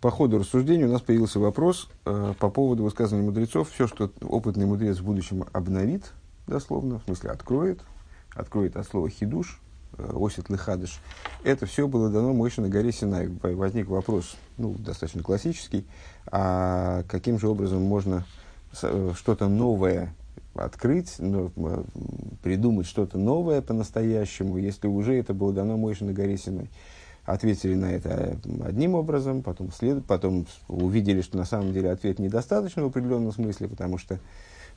по ходу рассуждения у нас появился вопрос э, по поводу высказывания мудрецов. Все, что опытный мудрец в будущем обновит, дословно, в смысле откроет, откроет от слова хидуш, э, осит лыхадыш, это все было дано Мойше на горе Синай. Возник вопрос, ну, достаточно классический, а каким же образом можно э, что-то новое открыть, э, придумать что-то новое по-настоящему, если уже это было дано Мойше на горе Синай ответили на это одним образом, потом, след... потом увидели, что на самом деле ответ недостаточно в определенном смысле, потому что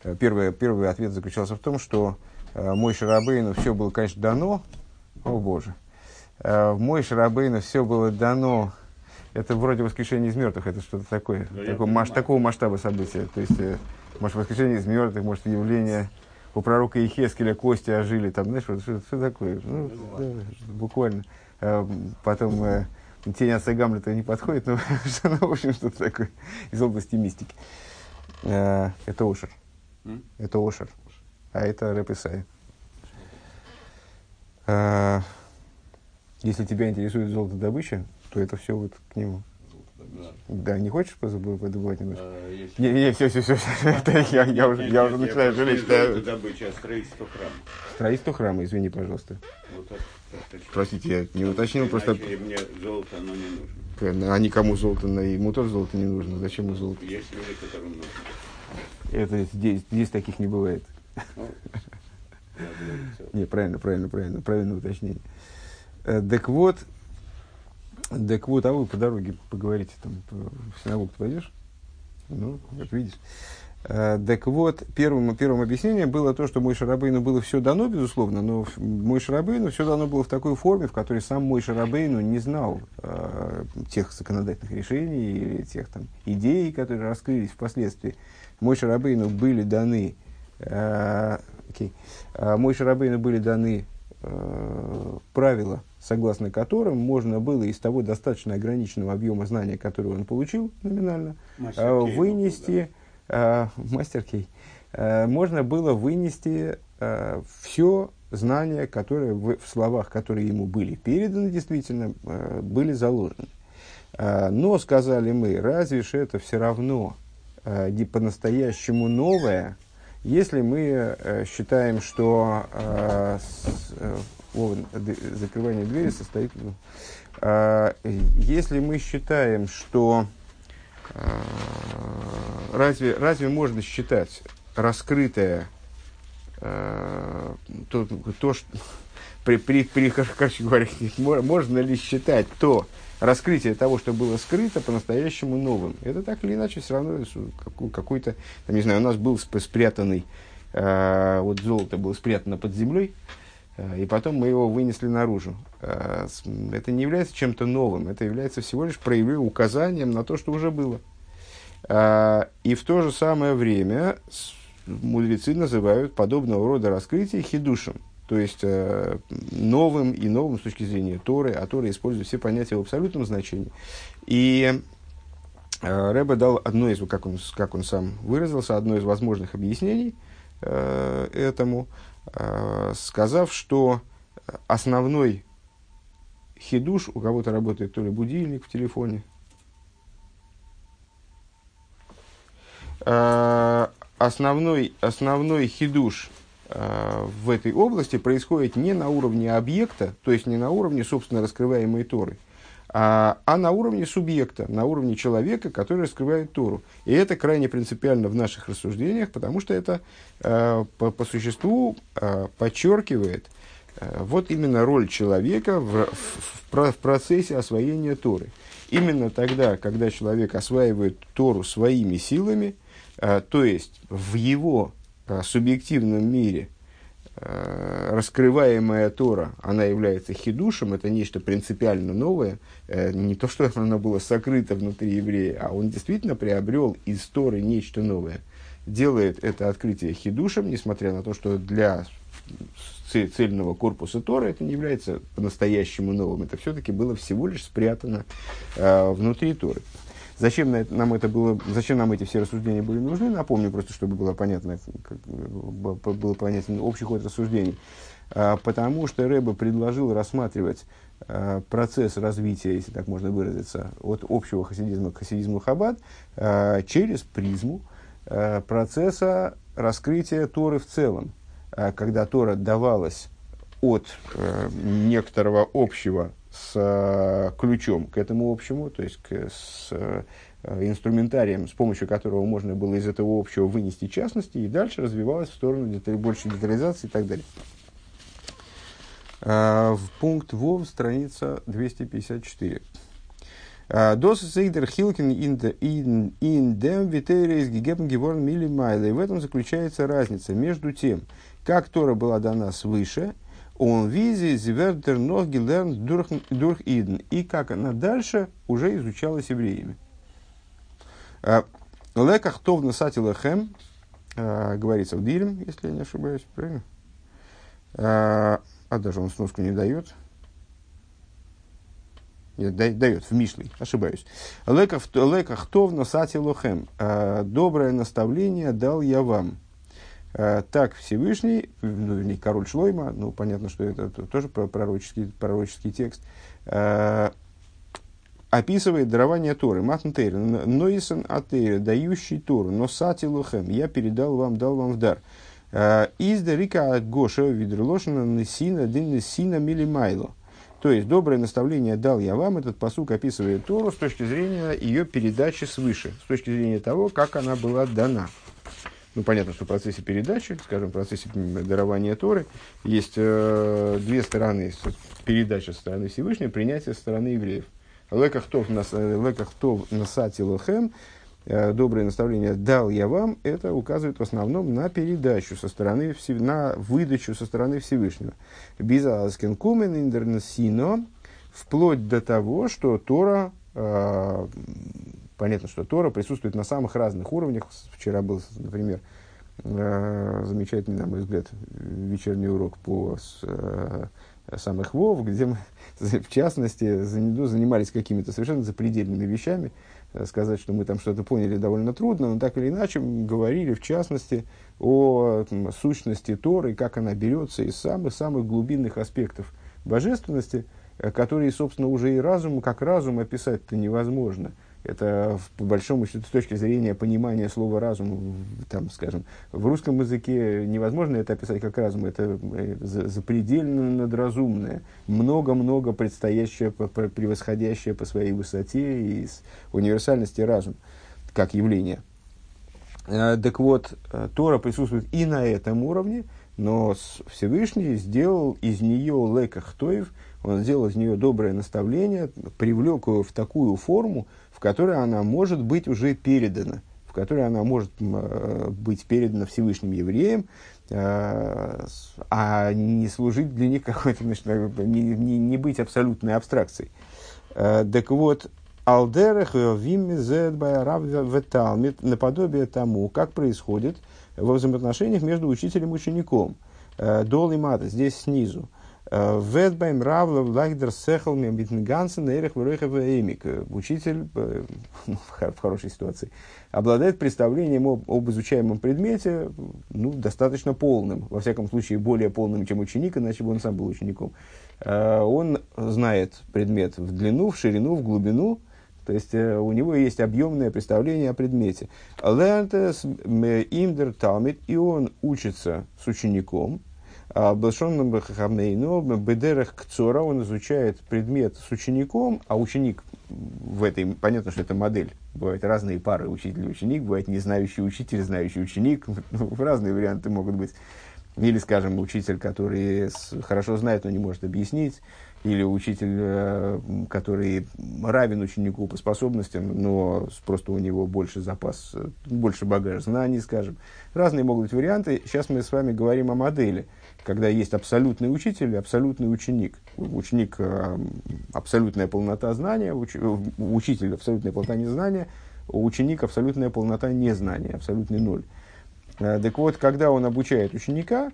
э, первый, первый ответ заключался в том, что э, мой Шарабейну все было, конечно, дано, о боже, э, мой Шарабейну все было дано, это вроде воскрешение из мертвых, это что-то такое, да, такого, маш, такого масштаба события, то есть, может, воскрешение из мертвых, может, явление у пророка Ихескеля кости ожили, там, знаешь, вот, что, что такое, ну, да, буквально. Потом э, тень отца Гамлета не подходит, но, ну, в общем, что-то такое из области мистики. Э, это Ошер. Это Ошер. А это Рэп Исай. Если тебя интересует золотодобыча, то это все вот к нему. Да, не хочешь подобывать немножко? А, не, не, все, все, все, это я, я уже, я уже начинаю жалеть, что... Добыча, строительство храма. Строительство храма, извини, пожалуйста. Вот так. Простите, я не уточнил, просто... мне золото, оно не нужно. А никому золото, ему тоже золото не нужно. Зачем ему золото? Есть люди, которым нужно. Это здесь, здесь таких не бывает. Ну, не, правильно, правильно, правильно, правильное уточнение. Э, так вот, так вот, а вы по дороге поговорите, там, в синагогу пойдешь? Ну, как видишь. Э, так вот, первым, первым объяснением было то, что мой Шарабейну было все дано, безусловно, но мой Шарабейну все дано было в такой форме, в которой сам мой Шарабейну не знал э, тех законодательных решений или тех там, идей, которые раскрылись впоследствии. Мой Шарабейну были даны, э, okay, э, мой Шарабейну были даны э, правила, согласно которым можно было из того достаточно ограниченного объема знания, который он получил номинально, э, вынести... Да э, мастер Кей, э, можно было вынести э, все знания, которые в, в словах, которые ему были переданы, действительно, э, были заложены. Э, но, сказали мы, разве же это все равно э, не по-настоящему новое, если мы э, считаем, что э, с, э, о, закрывание двери состоит... Э, если мы считаем, что разве, разве можно считать раскрытое э, то, то что, при, при, при, короче говоря, можно ли считать то раскрытие того, что было скрыто, по-настоящему новым? Это так или иначе все равно какой-то, не знаю, у нас был спрятанный, э, вот золото было спрятано под землей, Э, и потом мы его вынесли наружу. Э, это не является чем-то новым, это является всего лишь проявлением, указанием на то, что уже было. Э, и в то же самое время мудрецы называют подобного рода раскрытие хидушем, то есть новым и новым с точки зрения Торы, а Тора использует все понятия в абсолютном значении. И Рэбе дал одно из, как он, как он сам выразился, одно из возможных объяснений этому – Э, сказав, что основной хидуш, у кого-то работает то ли будильник в телефоне, э, основной, основной хидуш э, в этой области происходит не на уровне объекта, то есть не на уровне, собственно, раскрываемой Торы, а, а на уровне субъекта, на уровне человека, который раскрывает Тору. И это крайне принципиально в наших рассуждениях, потому что это э, по, по существу э, подчеркивает э, вот именно роль человека в, в, в, в процессе освоения Торы. Именно тогда, когда человек осваивает Тору своими силами, э, то есть в его э, субъективном мире – Э, раскрываемая Тора, она является хидушем, это нечто принципиально новое, не то, что оно было сокрыто внутри еврея, а он действительно приобрел из Торы нечто новое. Делает это открытие хидушем, несмотря на то, что для цельного корпуса Тора это не является по-настоящему новым. Это все-таки было всего лишь спрятано э, внутри Торы. Зачем нам это было, зачем нам эти все рассуждения были нужны? Напомню просто, чтобы было понятно, как, было понятен общий ход рассуждений. потому что Рэба предложил рассматривать процесс развития, если так можно выразиться, от общего хасидизма к хасидизму Хаббат через призму процесса раскрытия Торы в целом, когда Тора давалась от некоторого общего с э, ключом к этому общему, то есть к, с э, инструментарием, с помощью которого можно было из этого общего вынести частности, и дальше развивалось в сторону деталь, большей детализации и так далее. А, в пункт ВОВ, страница 254. Дос Сейдер Хилкин ин дем гигепн геворн мили майла. И в этом заключается разница между тем, как Тора была дана свыше – он визи звердер ног гилерн дурх иден. И как она дальше уже изучалась евреями. А, Леках тов насати лехем, а, говорится в Дилем, если я не ошибаюсь, правильно? А, даже он сноску не дает. Дает в Мишлей, ошибаюсь. Леках тов насати лохем. Доброе наставление дал я вам. Э, так Всевышний, ну, вернее, король Шлойма, ну, понятно, что это тоже пророческий, пророческий текст, э, описывает дарование Торы. Матнтейр, Нойсон Атейр, дающий Тору, но сати лухем, я передал вам, дал вам в дар. Э, из Рика Гоша, Видрелошина, Несина, Дин Несина Милимайло. То есть, доброе наставление дал я вам, этот посук описывает Тору с точки зрения ее передачи свыше, с точки зрения того, как она была дана. Ну, понятно, что в процессе передачи, скажем, в процессе дарования Торы, есть э, две стороны. Передача со стороны Всевышнего, принятие со стороны евреев. Лекахтов насати э, доброе наставление дал я вам, это указывает в основном на передачу со стороны, на выдачу со стороны Всевышнего. Бизалскин кумен индернсино, вплоть до того, что Тора э, Понятно, что Тора присутствует на самых разных уровнях. Вчера был, например, э, замечательный, на мой взгляд, вечерний урок по самых Вов, где мы, в частности, ну, занимались какими-то совершенно запредельными вещами. Э, сказать, что мы там что-то поняли довольно трудно, но так или иначе говорили, в частности, о сущности Торы, как она берется из самых-самых глубинных аспектов божественности, которые, собственно, уже и разум, как разум описать-то невозможно – это, по большому счету, с точки зрения понимания слова разум, там, скажем, в русском языке невозможно это описать как разум, это э, запредельно надразумное, много-много предстоящее, превосходящее по своей высоте и универсальности разум, как явление. Э, так вот, э, Тора присутствует и на этом уровне, но Всевышний сделал из нее лекахтоев, он сделал из нее доброе наставление, привлек ее в такую форму, которой она может быть уже передана, в которой она может э, быть передана Всевышним евреям, э, а не служить для них какой-то, значит, не, не, не быть абсолютной абстракцией. Э, так вот, Алдерах наподобие тому, как происходит во взаимоотношениях между учителем и учеником. Дол и мата, здесь снизу. Ведбайм равлов лагдер сехал митнгансен эрих врехев эмик. Учитель э, ну, в хорошей ситуации обладает представлением об, об изучаемом предмете ну, достаточно полным, во всяком случае более полным, чем ученик, иначе бы он сам был учеником. Э, он знает предмет в длину, в ширину, в глубину, то есть э, у него есть объемное представление о предмете. Лернтес имдер талмит, и он учится с учеником, Блашонным Бахамейну, Бедерах Кцора, он изучает предмет с учеником, а ученик в этой, понятно, что это модель. Бывают разные пары учитель и ученик, бывает не знающий учитель, знающий ученик. Ну, разные варианты могут быть. Или, скажем, учитель, который хорошо знает, но не может объяснить. Или учитель, э, который равен ученику по способностям, но просто у него больше запас, больше багаж знаний, скажем. Разные могут быть варианты. Сейчас мы с вами говорим о модели – когда есть абсолютный учитель и абсолютный ученик. Ученик э, – абсолютная полнота знания, уч, э, учитель – абсолютная полнота незнания, ученик – абсолютная полнота незнания, абсолютный ноль. Э, так вот, когда он обучает ученика,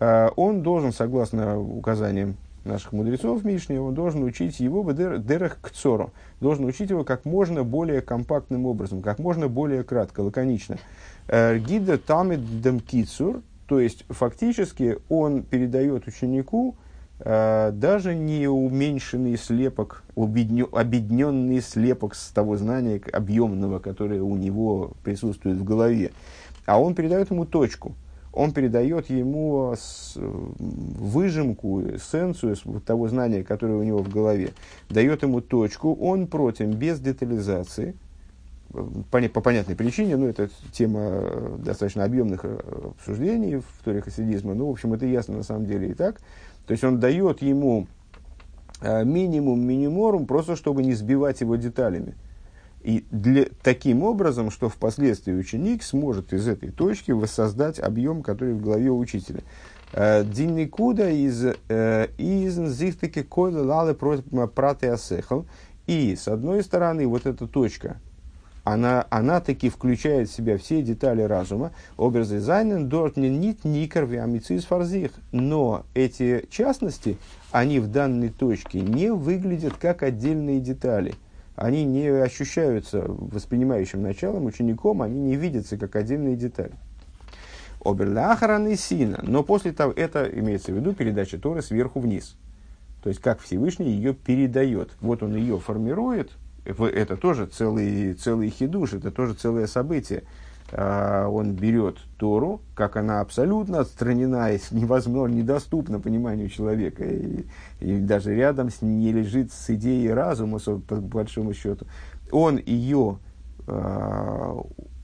он должен, согласно указаниям наших мудрецов Мишни, он должен учить его в дерах кцору, должен учить его как можно более компактным образом, как можно более кратко, лаконично. Гида тамид демкицур – То есть, фактически, он передает ученику э, даже не уменьшенный слепок, объединенный слепок с того знания объемного, которое у него присутствует в голове, а он передает ему точку. Он передает ему с, выжимку, эссенцию того знания, которое у него в голове, дает ему точку, он против, без детализации – по, по понятной причине, ну, это тема э, достаточно объемных э, обсуждений в туре хасидизма, ну, в общем, это ясно на самом деле и так. То есть он дает ему э, минимум миниморум, просто чтобы не сбивать его деталями. И для, таким образом, что впоследствии ученик сможет из этой точки воссоздать объем, который в голове учителя. Динникуда из из зихтаки койла лалы праты асехал. И, с одной стороны, вот эта точка, она, она таки включает в себя все детали разума. Образы зайнен дорт не нит никер виамицис фарзих. Но эти частности, они в данной точке не выглядят как отдельные детали. Они не ощущаются воспринимающим началом, учеником, они не видятся как отдельные детали. Оберлахаран и сина. Но после того, это имеется в виду передача Торы сверху вниз. То есть, как Всевышний ее передает. Вот он ее формирует, это тоже целый, целый хидуш, это тоже целое событие. А, он берет Тору, как она абсолютно отстранена, невозможно, недоступна пониманию человека, и, и даже рядом с ней не лежит с идеей разума, по большому счету. Он ее э,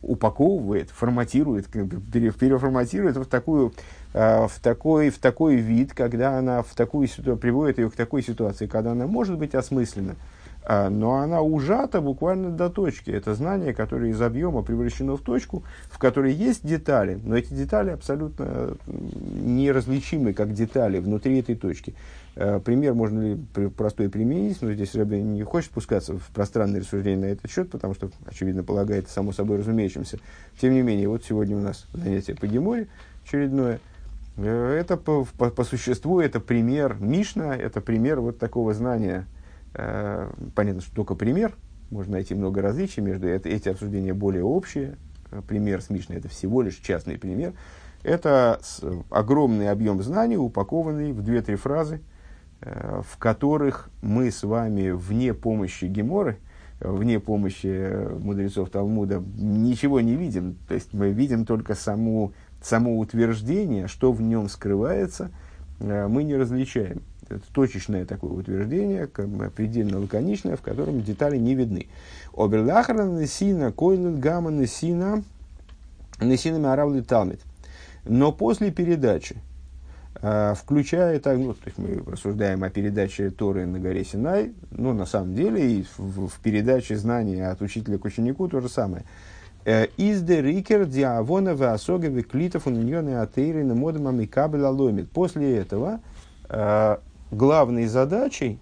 упаковывает, форматирует, переформатирует в, такую, э, в, такой, в такой вид, когда она в такую, приводит ее к такой ситуации, когда она может быть осмыслена, а, но она ужата буквально до точки. Это знание, которое из объема превращено в точку, в которой есть детали, но эти детали абсолютно неразличимы как детали внутри этой точки. А, пример можно ли простой применить, но здесь Рэбби не хочет спускаться в пространное рассуждение на этот счет, потому что, очевидно, полагает само собой разумеющимся. Тем не менее, вот сегодня у нас занятие по Геморе очередное. Э, это по, по, по существу это пример Мишна, это пример вот такого знания, понятно, что только пример, можно найти много различий между это, эти обсуждения более общие. Э, пример с Мишной – это всего лишь частный пример. Это огромный объем знаний, упакованный в две-три фразы, э, в которых мы с вами вне помощи Геморы, вне помощи мудрецов Талмуда ничего не видим. То есть мы видим только саму, само утверждение, что в нем скрывается, мы не различаем это точечное такое утверждение, предельно лаконичное, в котором детали не видны. Оберлахара несина, койлет гамма несина, несина маравли талмит. Но после передачи, а, включая, так, ну, то есть мы рассуждаем о передаче Торы на горе Синай, ну, на самом деле, и в, в передаче знания от учителя к ученику то же самое. Э, из де рикер диавона васога веклитов уньоны атейры на модам амикабеля ломит. После этого а, главной задачей,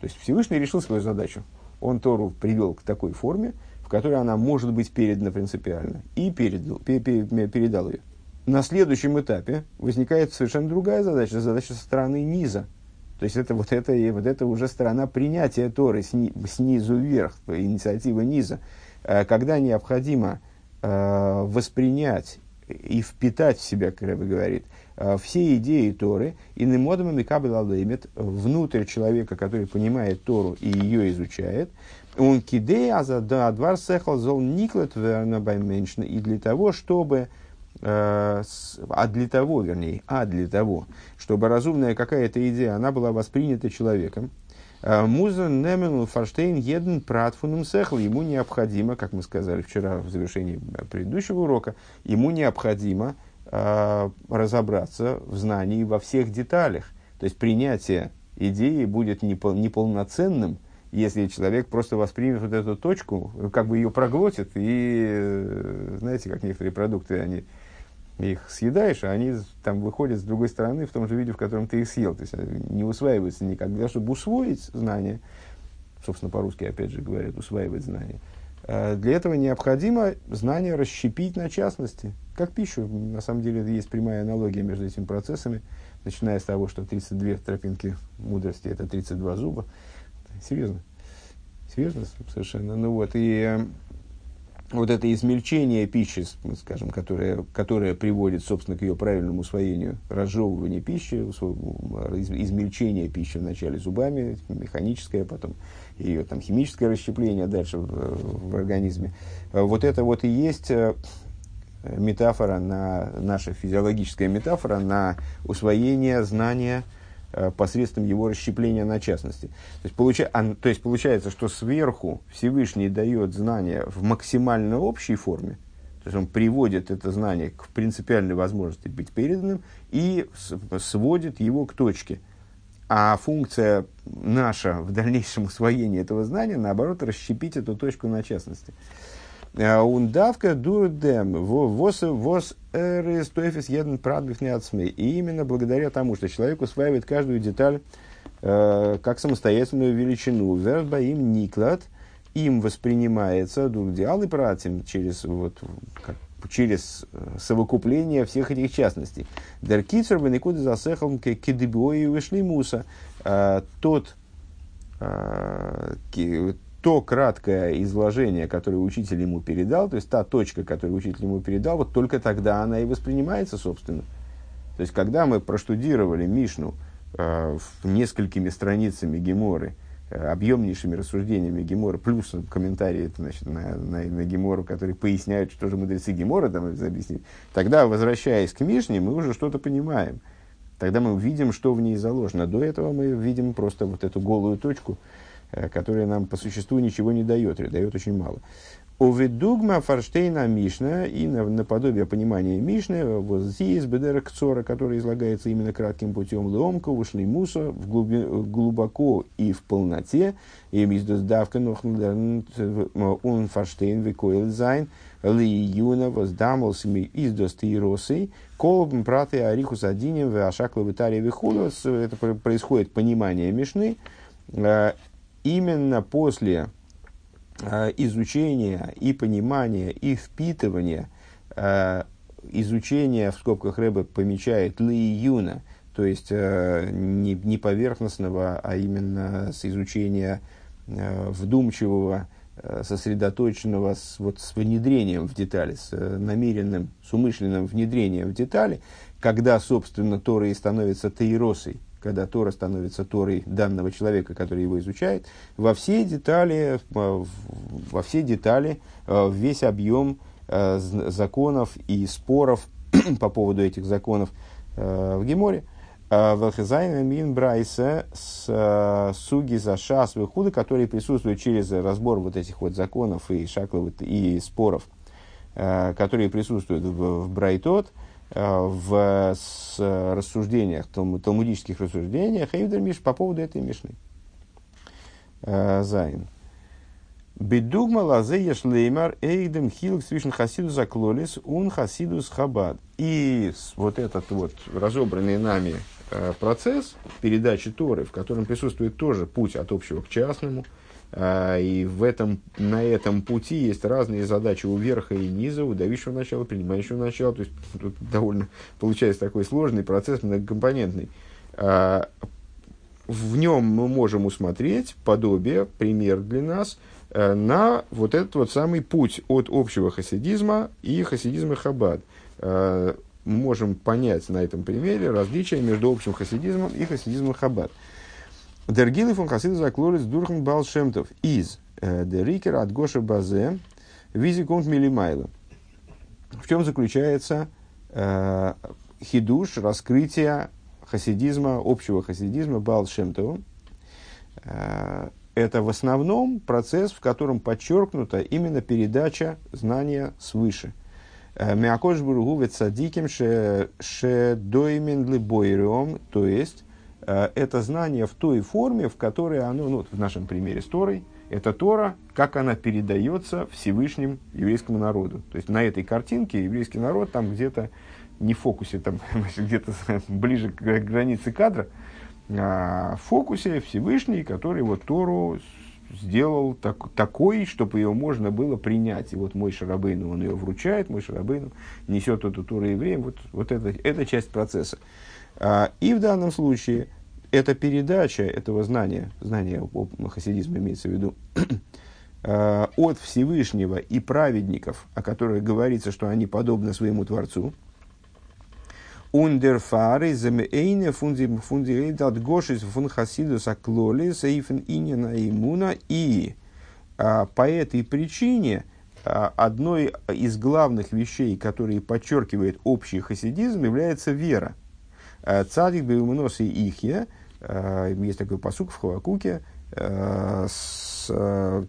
то есть Всевышний решил свою задачу, он Тору привел к такой форме, в которой она может быть передана принципиально, и передал, передал ее. На следующем этапе возникает совершенно другая задача, задача со стороны низа. То есть это вот это, вот это уже сторона принятия Торы сни, снизу вверх, инициатива низа, э, когда необходимо э, воспринять и впитать в себя, как Рэбе говорит, все идеи Торы, и немодом микабель алеймет, внутрь человека, который понимает Тору и ее изучает, он кидей азада адвар сехал зол никлет вернабайменшна, и для того, чтобы э, а для того, вернее, а для того, чтобы разумная какая-то идея, она была воспринята человеком, э, Муза Немену Фарштейн Еден Пратфуном Сехл. Ему необходимо, как мы сказали вчера в завершении предыдущего урока, ему необходимо э, разобраться в знании во всех деталях. То есть принятие идеи будет непол, неполноценным, если человек просто воспримет вот эту точку, как бы ее проглотит, и э, знаете, как некоторые продукты, они их съедаешь, а они там выходят с другой стороны в том же виде, в котором ты их съел. То есть не усваиваются никогда, чтобы усвоить знания, собственно, по-русски, опять же, говорят, усваивать знания, э, для этого необходимо знание расщепить на частности – как пищу. На самом деле есть прямая аналогия между этими процессами, начиная с того, что 32 тропинки мудрости – это 32 зуба. Серьезно. Серьезно совершенно. Ну вот, и вот это измельчение пищи, скажем, которое, которое приводит, собственно, к ее правильному усвоению, разжевывание пищи, измельчение пищи вначале зубами, механическое, потом ее там, химическое расщепление дальше в, в организме. Вот это вот и есть э, метафора, на, наша физиологическая метафора на усвоение знания э, посредством его расщепления на частности. То есть, получа, а, то есть получается, что сверху Всевышний дает знание в максимально общей форме, то есть он приводит это знание к принципиальной возможности быть переданным и сводит его к точке. А функция наша в дальнейшем усвоении этого знания, наоборот, расщепить эту точку на частности. Ундавка дурдем вос вос эрестойфис еден прадбив И именно благодаря тому, что человек усваивает каждую деталь э, как самостоятельную величину. Верба им никлад, им воспринимается дурдиал и пратим через, вот, как, через э, совокупление всех этих частностей. Деркицер никуда засехал кедебой и вышли муса. Э, тот, э, то краткое изложение, которое учитель ему передал, то есть та точка, которую учитель ему передал, вот только тогда она и воспринимается, собственно. То есть, когда мы проштудировали Мишну э, несколькими страницами Геморы, э, объемнейшими рассуждениями Гемора, плюс комментарии значит, на, на, на Гемору, которые поясняют, что же мудрецы Гемора там объяснили, тогда, возвращаясь к Мишне, мы уже что-то понимаем. Тогда мы видим, что в ней заложено. До этого мы видим просто вот эту голую точку, которая нам по существу ничего не дает, или дает очень мало. Оведугма Фарштейна Мишна и на, наподобие понимания Мишны, вот здесь Бедера Кцора, который излагается именно кратким путем Леомка, вышли Муса в глуби, глубоко и в полноте, и давка он Фарштейн Викойл Зайн, Ли Юна воздамался ми издос Тиросой, колбом праты Арихус Адинем, Ашакла Витария Вихулос, это происходит понимание Мишны, э, именно после э, изучения и понимания и впитывания, э, изучения, в скобках Рэбе помечает ли юна, то есть э, не, не поверхностного, а именно с изучения вдумчивого, сосредоточенного с, вот, с внедрением в детали, с намеренным, с умышленным внедрением в детали, когда, собственно, Тора и становится Таиросой, когда Тора становится Торой данного человека, который его изучает, во все детали, э, во все детали, э, весь объем э, законов и споров по поводу этих законов в Геморе. Велхезайн мин брайса с суги за шас выхуда, которые присутствуют через разбор вот этих вот законов и шаклов и споров, которые присутствуют в, в Брайтот, в с, рассуждениях, талму, талмудических рассуждениях Эйвдер Миш по поводу этой Мишны. Э, Зайн. Бедугма лазе ешлеймар эйдем хилк свишен хасиду заклолис ун хасидус хабад. И вот этот вот разобранный нами э, процесс передачи Торы, в котором присутствует тоже путь от общего к частному – а, и в этом, на этом пути есть разные задачи у верха и низа, у давящего начала, принимающего начала. То есть тут довольно получается такой сложный процесс, многокомпонентный. А, в нем мы можем усмотреть подобие, пример для нас, э, на вот этот вот самый путь от общего хасидизма и хасидизма хабад. А, можем понять на этом примере различия между общим хасидизмом и хасидизмом хабад. Дергилы фон Хасидус Аклорис Дурхан Балшемтов из э, Дерикер от Гоша Базе Визиконт Милимайла. В чем заключается э, хидуш, раскрытие хасидизма, общего хасидизма Балшемтова? Э, это в основном процесс, в котором подчеркнута именно передача знания свыше. Э, Мякош Бургу Ветсадиким Ше Доймен Либойром, то есть это знание в той форме, в которой оно, ну, в нашем примере с Торой, это Тора, как она передается Всевышним еврейскому народу. То есть на этой картинке еврейский народ там где-то не в фокусе, там где-то ближе к границе кадра, а в фокусе Всевышний, который вот Тору сделал так, такой, чтобы ее можно было принять. И вот мой Шарабейну, он ее вручает, мой Шарабейну несет эту Тору евреям. Вот, вот это, это часть процесса. А, и в данном случае эта передача этого знания, знания о хасидизме имеется в виду, э, от Всевышнего и праведников, о которых говорится, что они подобны своему Творцу. Ундерфары замейне фундирейдат гошис фун хасидус аклоли сейфен инина имуна. И а, по этой причине а, одной из главных вещей, которые подчеркивает общий хасидизм, является вера. Цадик Беумонос и Ихья, есть такой посук в Хавакуке,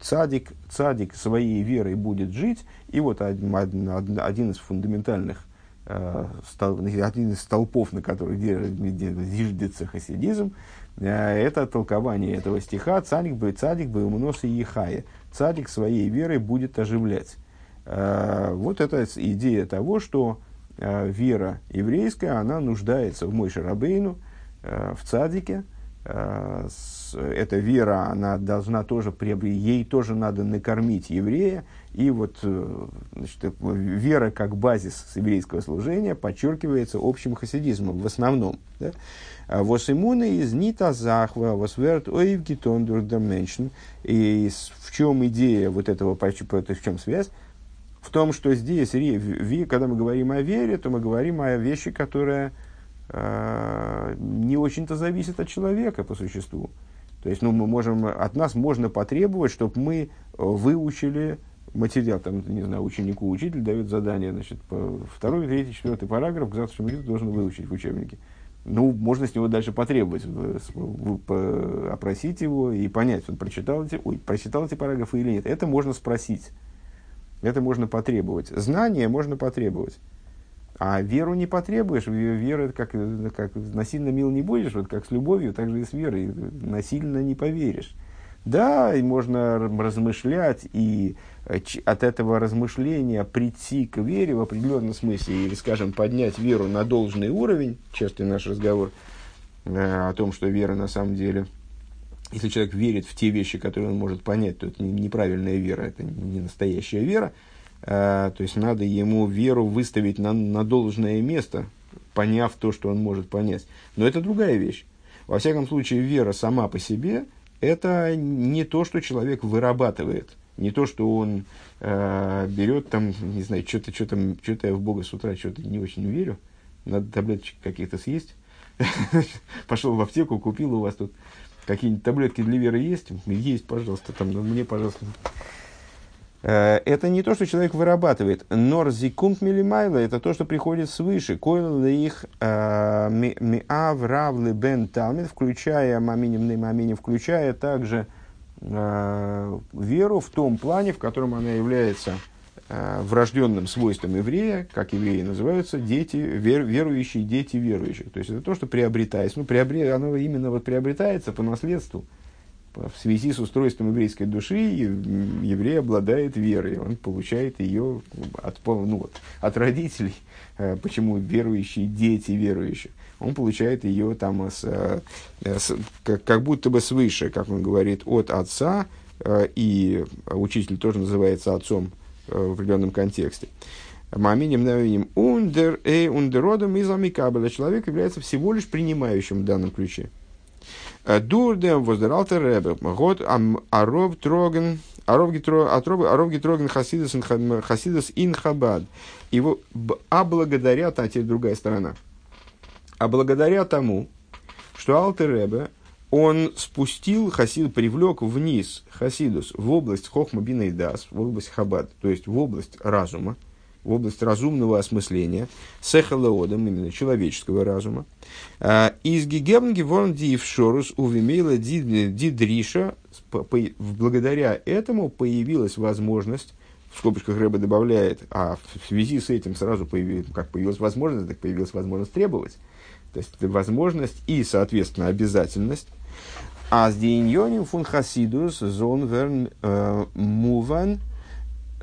цадик, цадик своей верой будет жить. И вот один, из фундаментальных один из столпов, на которых зиждется хасидизм, это толкование этого стиха «Цадик бы, цадик бы умнос и ехая» цадик своей верой будет оживлять. Э, вот это идея того, что э, вера еврейская, она нуждается в Мойше Рабейну, э, в цадике. Эта вера, она должна тоже приобрести, ей тоже надо накормить еврея. И вот значит, вера как базис еврейского служения подчеркивается общим хасидизмом в основном. Да? Восимуна из нита захва, восверт оивгитон дурдаменшн. И в чем идея вот этого, в чем связь? В том, что здесь, когда мы говорим о вере, то мы говорим о вещи, которая э, не очень-то зависит от человека по существу. То есть, ну, мы можем, от нас можно потребовать, чтобы мы выучили материал, там, не знаю, ученику учитель дает задание, значит, второй, третий, четвертый параграф к завтрашнему виду должен выучить в учебнике ну, можно с него дальше потребовать, опросить его и понять, он прочитал эти, ой, прочитал эти параграфы или нет. Это можно спросить, это можно потребовать. Знание можно потребовать. А веру не потребуешь, вера как, как насильно мил не будешь, вот как с любовью, так же и с верой, насильно не поверишь. Да, и можно размышлять и Э, от этого размышления прийти к вере в определенном смысле, или, скажем, поднять веру на должный уровень, частый наш разговор э, о том, что вера на самом деле, если человек верит в те вещи, которые он может понять, то это неправильная вера, это не настоящая вера, то есть надо ему веру выставить на, на должное место, поняв то, что он может понять. Но это другая вещь. Во всяком случае, вера сама по себе – это не то, что человек вырабатывает – не то, что он э, берет там, не знаю, что-то, что-то, что-то я в Бога с утра что-то не очень верю, надо таблеточек каких-то съесть. Пошел в аптеку, купил у вас тут какие-нибудь таблетки для веры есть? Есть, пожалуйста, там, мне, пожалуйста. Э, это не то, что человек вырабатывает. Норзикумт милимайла – это то, что приходит свыше. Койл их э, миав равлы бен талмит, включая маминим маминим, включая также э, веру в том плане, в котором она является врожденным свойством еврея, как евреи называются, дети, вер, верующие дети верующих. То есть это то, что приобретается. Ну, приобре, оно именно вот приобретается по наследству. В связи с устройством еврейской души еврей обладает верой, он получает ее от, ну, вот, от родителей. Э, почему верующие дети верующих? он получает ее там с, э, с, как, как будто бы свыше, как он говорит, от отца, э, и учитель тоже называется отцом э, в определенном контексте. Маминем навинем ундер э ундеродом из амикабеля. Человек является всего лишь принимающим в данном ключе. Дурдем воздералтер ребе. Год аров троген Аров Гитроген Хасидас ин Хабад. Его, а благодаря, а теперь другая сторона – а благодаря тому, что Алтер Ребе, он спустил Хасид, привлек вниз Хасидус в область Хохма Бина в область Хабад, то есть в область разума, в область разумного осмысления, сехалеодом, именно человеческого разума. А, из Гигебнги вон Шорус увимейла дидриша, благодаря этому появилась возможность, в скобочках Рэба добавляет, а в связи с этим сразу появилась, как появилась возможность, так появилась возможность требовать. То есть возможность и, соответственно, обязательность. А с дииньоним фун хасидус зон верн э, муван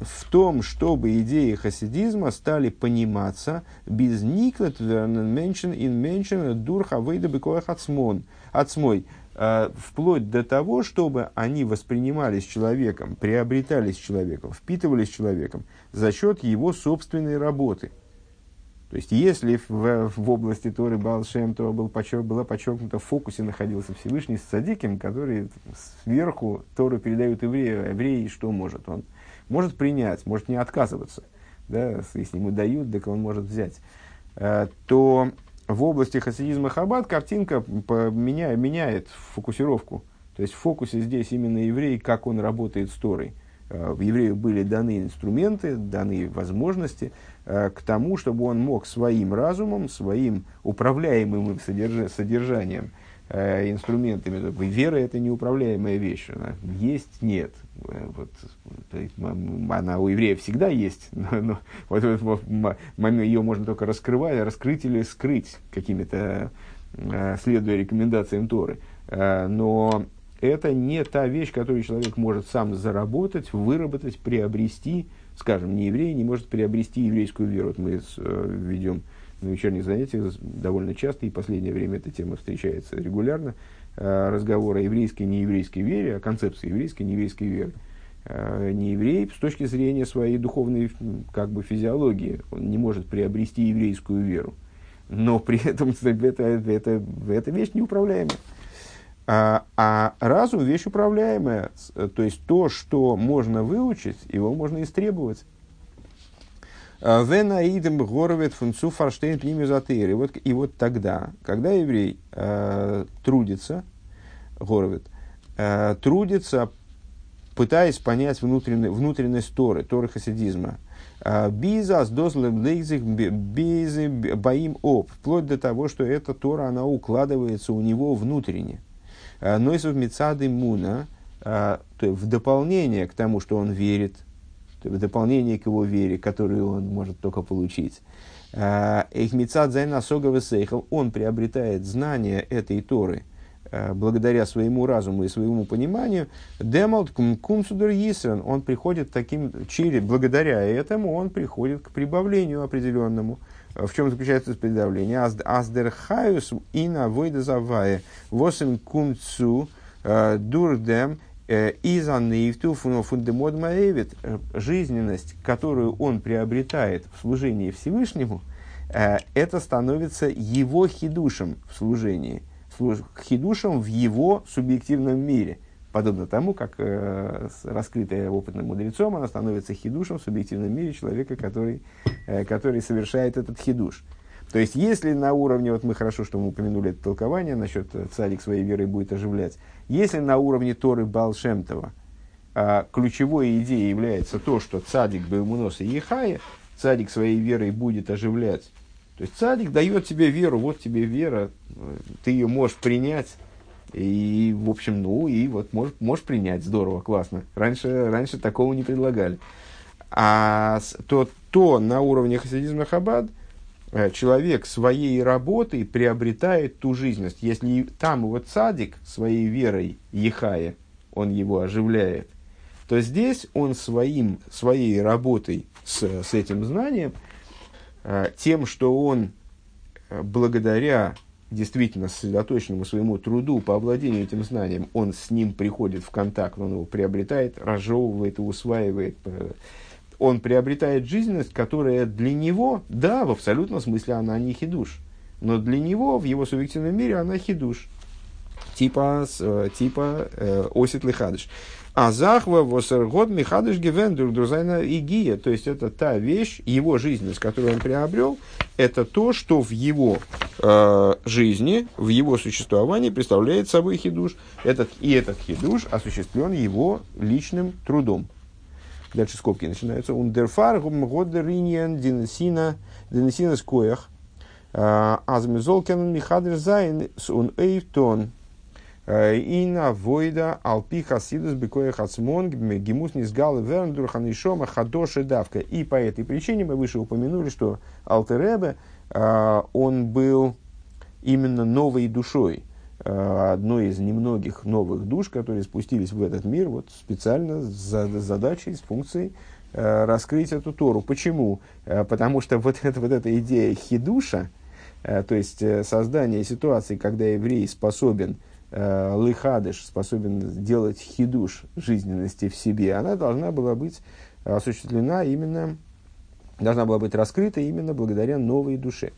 в том, чтобы идеи хасидизма стали пониматься без никлет вернен меншен ин меншен дурха выйда бекоях ацмон, ацмой, э, вплоть до того, чтобы они воспринимались человеком, приобретались человеком, впитывались человеком за счет его собственной работы – То есть, если в, в области Торы Балшем то был подчерк, была подчеркнута в фокусе находился Всевышний с Садиким, который сверху Тору передают еврею, а еврей что может? Он может принять, может не отказываться. Да, если ему дают, так он может взять. Э, то в области хасидизма Хаббат картинка меня, меняет фокусировку. То есть в фокусе здесь именно еврей, как он работает с Торой. Э, в еврею были даны инструменты, даны возможности э, к тому, чтобы он мог своим разумом, своим управляемым содержанием, инструментами. Вера – это неуправляемая вещь. Она есть, нет. Вот, она у еврея всегда есть, но, но вот, вот, ее можно только раскрывать, раскрыть или скрыть какими-то, следуя рекомендациям Торы. Но это не та вещь, которую человек может сам заработать, выработать, приобрести. Скажем, не еврей не может приобрести еврейскую веру. Вот мы э, ведем на вечерних занятиях довольно часто, и в последнее время эта тема встречается регулярно, э, разговор о еврейской и нееврейской вере, о концепции еврейской и нееврейской веры. Э, не еврей с точки зрения своей духовной как бы, физиологии, он не может приобрести еврейскую веру. Но при этом это, это, это вещь неуправляемая. А, а разум – вещь управляемая, то есть то, что можно выучить, его можно истребовать. А, Венаидем горовет фунцу фарштейн пнимизатыр. И вот, и вот тогда, когда еврей э, трудится, горовет, э, трудится, пытаясь понять внутренний, внутренность Торы, Торы хасидизма, Бизас дозлем лейзих безы боим об, вплоть до того, что эта Тора, она укладывается у него внутренне. Э, Нойсов Мицады Муна, э, в дополнение к тому, что он верит, в дополнение к его вере, которую он может только получить. Э, Эхмицад Зайна Согова он приобретает знание этой Торы благодаря своему разуму и своему пониманию. Демалт Кумсудер Йисран, он приходит таким, через, благодаря этому он приходит к прибавлению определенному. В чем заключается это придавление? Аздерхаюс и на завая. Восем кумцу э, э, изанейвту фундемод маэвит. Жизненность, которую он приобретает в служении Всевышнему, э, это становится его хидушем в служении. Хидушем в его субъективном мире подобно тому, как э, раскрытая опытным мудрецом, она становится хидушем в субъективном мире человека, который, э, который совершает этот хидуш. То есть, если на уровне, вот мы хорошо, что мы упомянули это толкование насчет э, царик своей верой будет оживлять, если на уровне Торы Балшемтова э, ключевой идеей является то, что цадик Баймунос и Ехая, цадик своей верой будет оживлять. То есть цадик дает тебе веру, вот тебе вера, ты ее можешь принять, и, в общем, ну, и вот можешь, можешь принять, здорово, классно. Раньше, раньше такого не предлагали. А то, то на уровне хасидизма Хабад человек своей работой приобретает ту жизненность. Если там его цадик своей верой Ехая, он его оживляет, то здесь он своим, своей работой с, с этим знанием, э, тем, что он э, благодаря действительно сосредоточенному своему труду по овладению этим знанием, он с ним приходит в контакт, он его приобретает, разжевывает и усваивает. Он приобретает жизненность, которая для него, да, в абсолютном смысле она не хидуш, но для него в его субъективном мире она хидуш. Типа, э, типа э, осит лихадыш. А захва восергот михадыш гивендур друзайна и гия. То есть это та вещь, его жизненность, которую он приобрел, это то, что в его э, жизни, в его существовании представляет собой хидуш. Этот, и этот хидуш осуществлен его личным трудом. Дальше скобки начинаются. Ундерфар годериньен динесина динесина скоях. Э, Азмизолкен михадр зайн сун эйфтон. Э, Ина войда алпи хасидус бекоя хацмон гимус низгал верндур ханишома хадоши давка. И по этой причине мы выше упомянули, что Алтеребе, э, он был именно новой душой, одной из немногих новых душ, которые спустились в этот мир вот специально с задачей, с функцией раскрыть эту Тору. Почему? Потому что вот, это, вот эта идея хидуша, то есть создание ситуации, когда еврей способен э, лыхадыш, способен сделать хидуш жизненности в себе, она должна была быть осуществлена именно должна была быть раскрыта именно благодаря новой душе.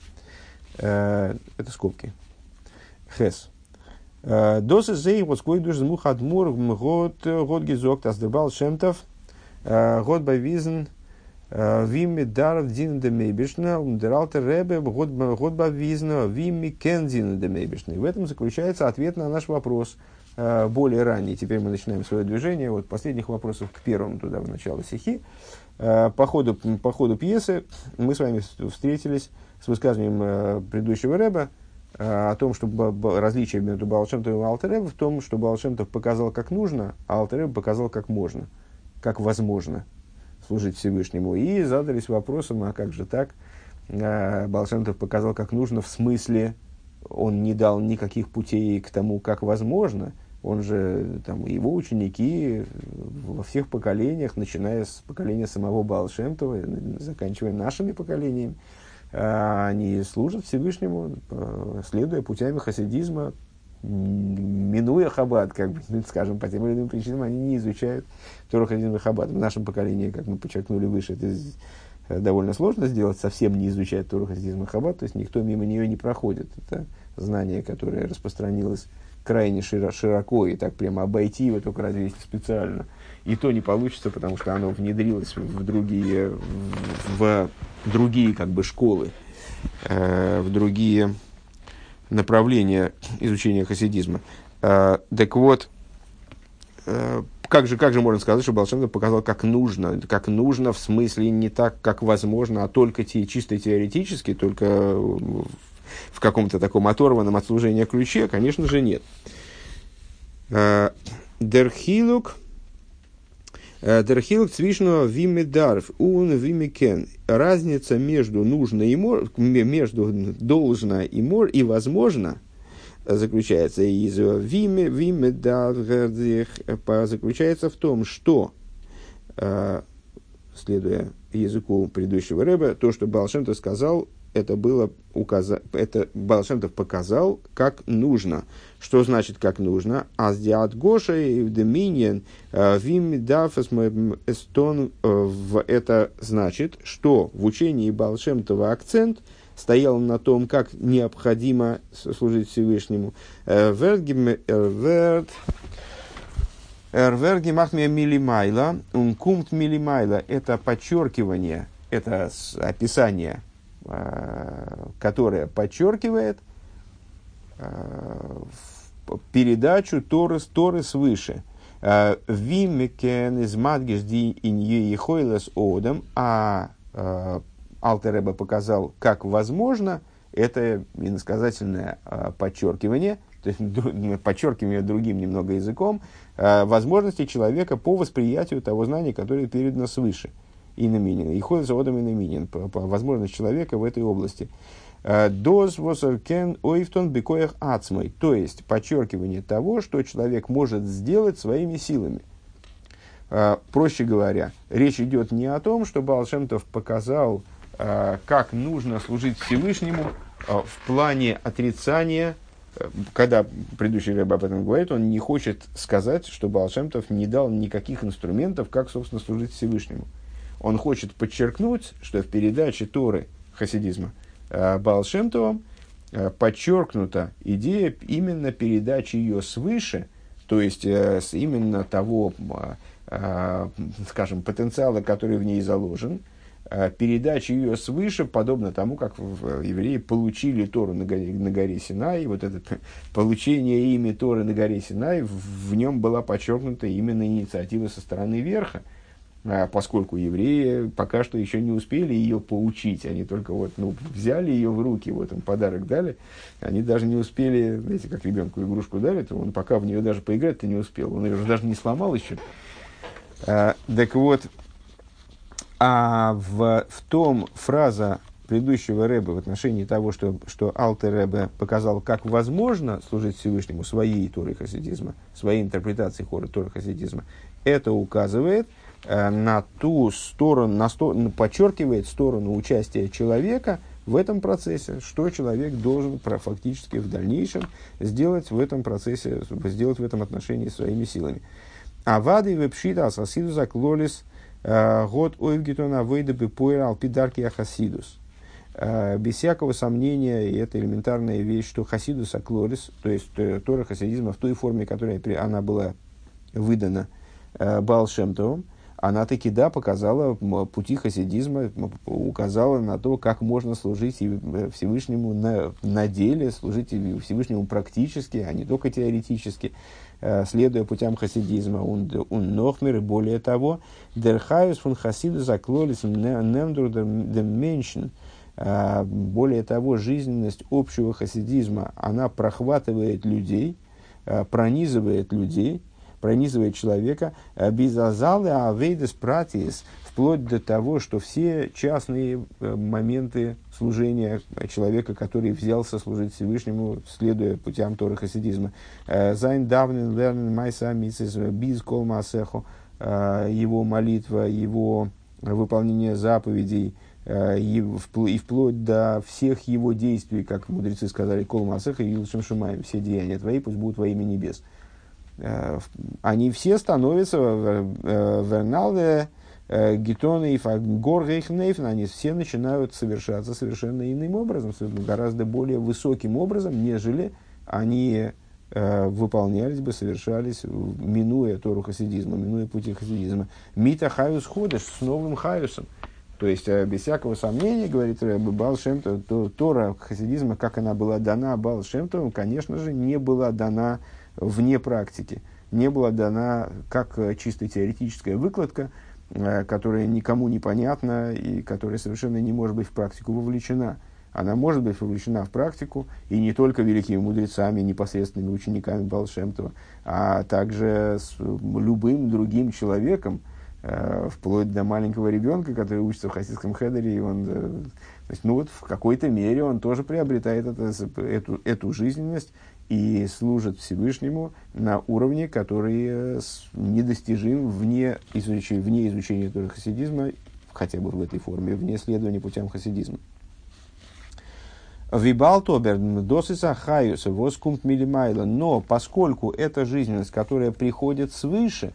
Э, это скобки. Хес. Э, Досы зей вот сквой душ змух адмур год год гизок таздербал шемтов год бавизен Вими даров дин де мейбишна, умдералтер ребе, год бавизна, вими кен дин де мейбишна. В этом заключается ответ на наш вопрос более ранний. Теперь мы начинаем свое движение от последних вопросов к первому туда в начало стихи. По ходу, по ходу пьесы мы с вами встретились с высказыванием предыдущего Рэба о том, что различие между Балшемтом и Алтеребом в том, что Балшемтов показал как нужно, а Алтереб показал как можно, как возможно служить Всевышнему. И задались вопросом, а как же так? Балшемтов показал как нужно в смысле, он не дал никаких путей к тому, как возможно – он же, там, его ученики во всех поколениях, начиная с поколения самого Балшемтова, заканчивая нашими поколениями, они служат Всевышнему, следуя путями хасидизма, минуя хаббат, как бы, скажем, по тем или иным причинам, они не изучают Тору и хаббат. В нашем поколении, как мы подчеркнули выше, это э, довольно сложно сделать, совсем не изучать Тору и хаббат, то есть никто мимо нее не проходит. Это знание, которое распространилось крайне широко и так прямо обойти его только разве специально. И то не получится, потому что оно внедрилось в другие, в другие как бы школы, э, в другие направления изучения хасидизма. Э, так вот, э, как же, как же можно сказать, что Балшемтов показал, как нужно, как нужно в смысле не так, как возможно, а только те, чисто теоретически, только в каком-то таком оторванном от служения ключе, конечно же, нет. Э, Дерхилук, э, Дерхилук цвишного вимедарф, ун вимекен. Разница между нужно и мор, между должно и мор и возможно заключается из виме, вимедарф, заключается в том, что э, следуя языку предыдущего рэба, то, что Балшемта сказал, это было указа... это Балшемтов показал, как нужно. Что значит, как нужно? Аздиат Гоша и Доминиен э, Вимидафас Эстон э, Это значит, что в учении Балшемтова акцент стоял на том, как необходимо служить Всевышнему. Э, Эрверги махмия милимайла, ункумт милимайла – это подчеркивание, это описание которая подчеркивает э, передачу Торы, Торы свыше. Э, Вимекен из Мадгежди инье Ехойлес Одам, а Алтереба показал, как возможно, это иносказательное подчеркивание, то есть подчеркивание другим немного языком, возможности человека по восприятию того знания, которое передано свыше и наминин. И ходит за одом и наминин. Возможность человека в этой области. Э, Доз восаркен ойфтон бекоях ацмой. То есть, подчеркивание того, что человек может сделать своими силами. Э, проще говоря, речь идет не о том, что Балшемтов показал, э, как нужно служить Всевышнему в плане отрицания когда предыдущий рэб об этом говорит, он не хочет сказать, что Балшемтов не дал никаких инструментов, как, собственно, служить Всевышнему он хочет подчеркнуть, что в передаче Торы хасидизма э, Балшемтовым э, подчеркнута идея именно передачи ее свыше, то есть э, именно того, скажем, потенциала, который в ней заложен, передача ее свыше, подобно тому, как евреи получили Тору на горе, на горе Синай, вот это получение ими Торы на горе Синай, в, нем была подчеркнута именно инициатива со стороны верха – поскольку евреи пока что еще не успели ее поучить, они только вот, ну, взяли ее в руки, вот им подарок дали, они даже не успели, знаете, как ребенку игрушку дали, то он пока в нее даже поиграть-то не успел, он ее даже не сломал еще. А, так вот, а в, в том фраза предыдущего Рэба в отношении того, что, что Алтер Рэбе показал, как возможно служить Всевышнему своей Торы хасидизма, своей интерпретацией хоры Торы хасидизма, это указывает – на ту сторону, на сто, подчеркивает сторону участия человека в этом процессе, что человек должен фактически в дальнейшем сделать в этом процессе, сделать в этом отношении своими силами. А вады вепшита асасиду заклолис Год ойвгитона выйда бы поирал пидарки ахасидус. Без всякого сомнения, и это элементарная вещь, что хасидус аклорис, то есть Тора хасидизма в той форме, которой она была выдана Балшемтовым, она таки, да, показала пути хасидизма, указала на то, как можно служить э, Всевышнему на, на деле, служить Всевышнему практически, а не только теоретически, э, следуя путям хасидизма. Он, он нохмер, и более того, дерхайус фун хасиду заклолис немдур дем меншин, э, более того, жизненность общего хасидизма, она прохватывает людей, пронизывает людей, пронизывает человека э, безазалы авейдес пратис, вплоть до того, что все частные э, моменты служения человека, который взялся служить Всевышнему, следуя путям Торы Хасидизма. Э, Зайн давнин лернин майса мисис биз кол масехо, его молитва, его выполнение заповедей, и вплоть до всех его действий, как мудрецы сказали, кол масеха и шумаем, все деяния твои пусть будут во имя небес. Э, они все становятся э, э, гетоны и горгейхнейфен, они все начинают совершаться совершенно иным образом, гораздо более высоким образом, нежели они выполнялись бы, совершались, минуя Тору хасидизма, минуя пути хасидизма. Мита хаюс ходишь с новым хаюсом. То есть, без всякого сомнения, говорит Бал Шемтов, то Тора хасидизма, как она была дана Бал Шемтовым, конечно же, не была дана вне практики, не была дана как э, чисто теоретическая выкладка, э, которая никому не понятна и которая совершенно не может быть в практику вовлечена. Она может быть вовлечена в практику и не только великими мудрецами, непосредственными учениками Балшемтова, а также с любым другим человеком, э, вплоть до маленького ребенка, который учится в хасидском хедере, и он, то ну вот в какой-то мере он тоже приобретает это, эту, эту жизненность и служат Всевышнему на уровне, который э, недостижим вне изучения, вне изучения Торы хасидизма, хотя бы в этой форме, вне следования путям хасидизма. Вибалтобер досиса хаюса воскумт милимайла. Но поскольку это жизненность, которая приходит свыше,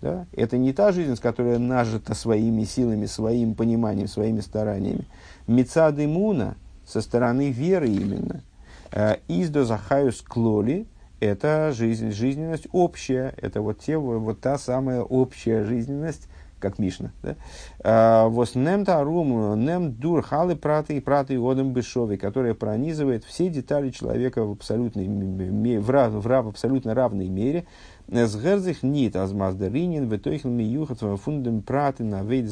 да, это не та жизненность, которая нажита своими силами, своим пониманием, своими стараниями. Мецады муна со стороны веры именно – Э, Издо захаюс клоли – это жизнь, жизненность общая, это вот, те, вот та самая общая жизненность, как Мишна. Да? Э, вот нем тарум, нем дур халы праты и праты одам бешови, которая пронизывает все детали человека в абсолютной, в, рав, в рав, абсолютно равной мере. С герзих нит азмаздеринин ветойхл миюхат фундам праты на вейд.